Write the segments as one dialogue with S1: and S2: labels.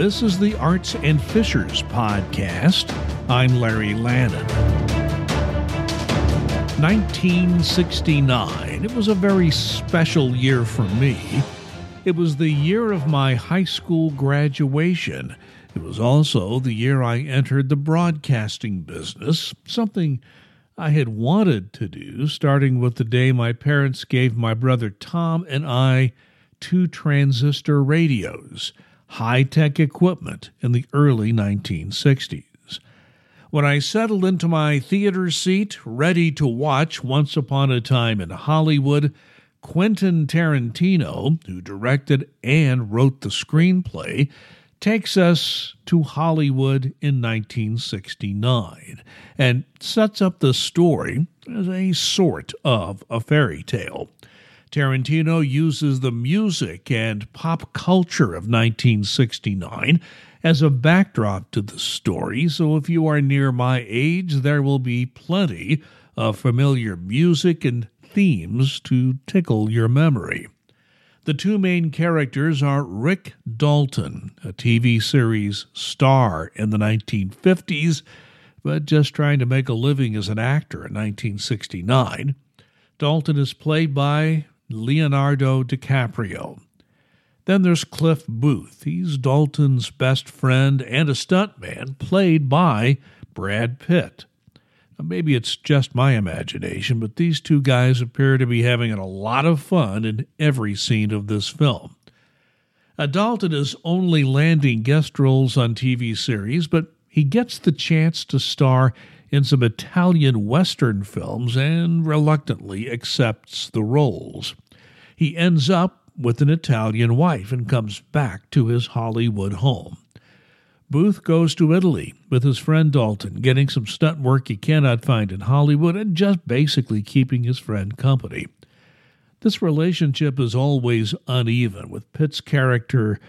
S1: This is the Arts and Fishers podcast. I'm Larry Lannon. 1969. It was a very special year for me. It was the year of my high school graduation. It was also the year I entered the broadcasting business, something I had wanted to do, starting with the day my parents gave my brother Tom and I two transistor radios, high tech equipment in the early 1960s. When I settled into my theater seat, ready to watch Once Upon a Time in Hollywood, Quentin Tarantino, who directed and wrote the screenplay, takes us to Hollywood in 1969 and sets up the story as a sort of a fairy tale. Tarantino uses the music and pop culture of 1969 as a backdrop to the story, so if you are near my age, there will be plenty of familiar music and themes to tickle your memory. The two main characters are Rick Dalton, a TV series star in the 1950s, but just trying to make a living as an actor in 1969. Dalton is played by Leonardo DiCaprio. Then there's Cliff Booth. He's Dalton's best friend and a stuntman, played by Brad Pitt. Now, maybe it's just my imagination, but these two guys appear to be having a lot of fun in every scene of this film. Now, Dalton is only landing guest roles on TV series, but he gets the chance to star in some Italian Western films and reluctantly accepts the roles. He ends up with an Italian wife and comes back to his Hollywood home. Booth goes to Italy with his friend Dalton, getting some stunt work he cannot find in Hollywood and just basically keeping his friend company. This relationship is always uneven, with Pitt's character,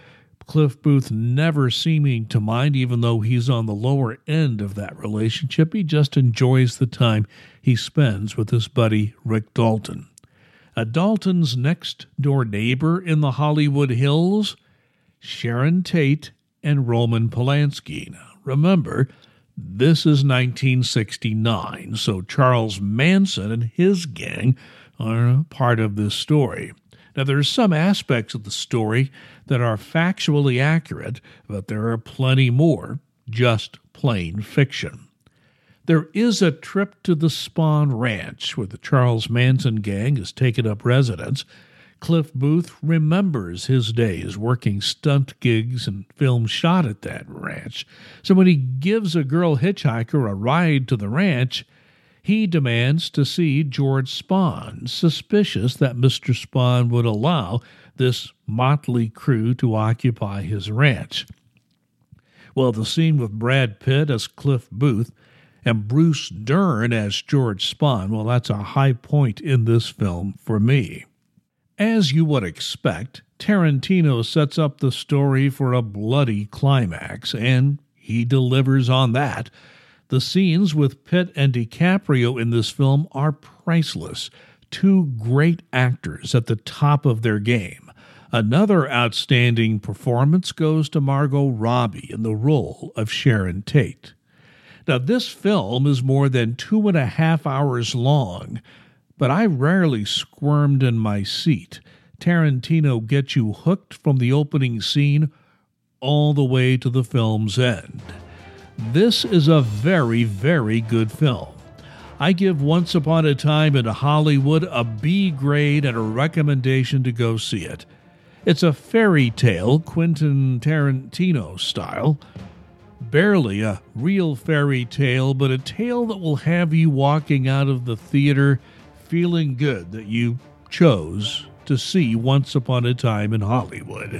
S1: Cliff Booth, never seeming to mind, even though he's on the lower end of that relationship. He just enjoys the time he spends with his buddy, Rick Dalton. A Dalton's next door neighbor in the Hollywood Hills, Sharon Tate and Roman Polanski. Now, remember, this is 1969, so Charles Manson and his gang are part of this story. Now, there are some aspects of the story that are factually accurate, but there are plenty more just plain fiction. There is a trip to the Spahn Ranch where the Charles Manson gang has taken up residence. Cliff Booth remembers his days working stunt gigs and film shot at that ranch. So when he gives a girl hitchhiker a ride to the ranch, he demands to see George Spahn, suspicious that Mr. Spahn would allow this motley crew to occupy his ranch. Well, the scene with Brad Pitt as Cliff Booth and Bruce Dern as George Spahn, well, that's a high point in this film for me. As you would expect, Tarantino sets up the story for a bloody climax, and he delivers on that. The scenes with Pitt and DiCaprio in this film are priceless. Two great actors at the top of their game. Another outstanding performance goes to Margot Robbie in the role of Sharon Tate. Now, this film is more than two and a half hours long, but I rarely squirmed in my seat. Tarantino gets you hooked from the opening scene all the way to the film's end. This is a very, very good film. I give Once Upon a Time in Hollywood a B grade and a recommendation to go see it. It's a fairy tale, Quentin Tarantino style, barely a real fairy tale, but a tale that will have you walking out of the theater feeling good that you chose to see Once Upon a Time in Hollywood.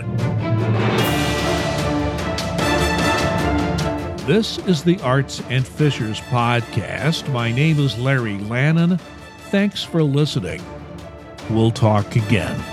S1: This is the Arts and Fishers podcast. My name is Larry Lannon. Thanks for listening. We'll talk again.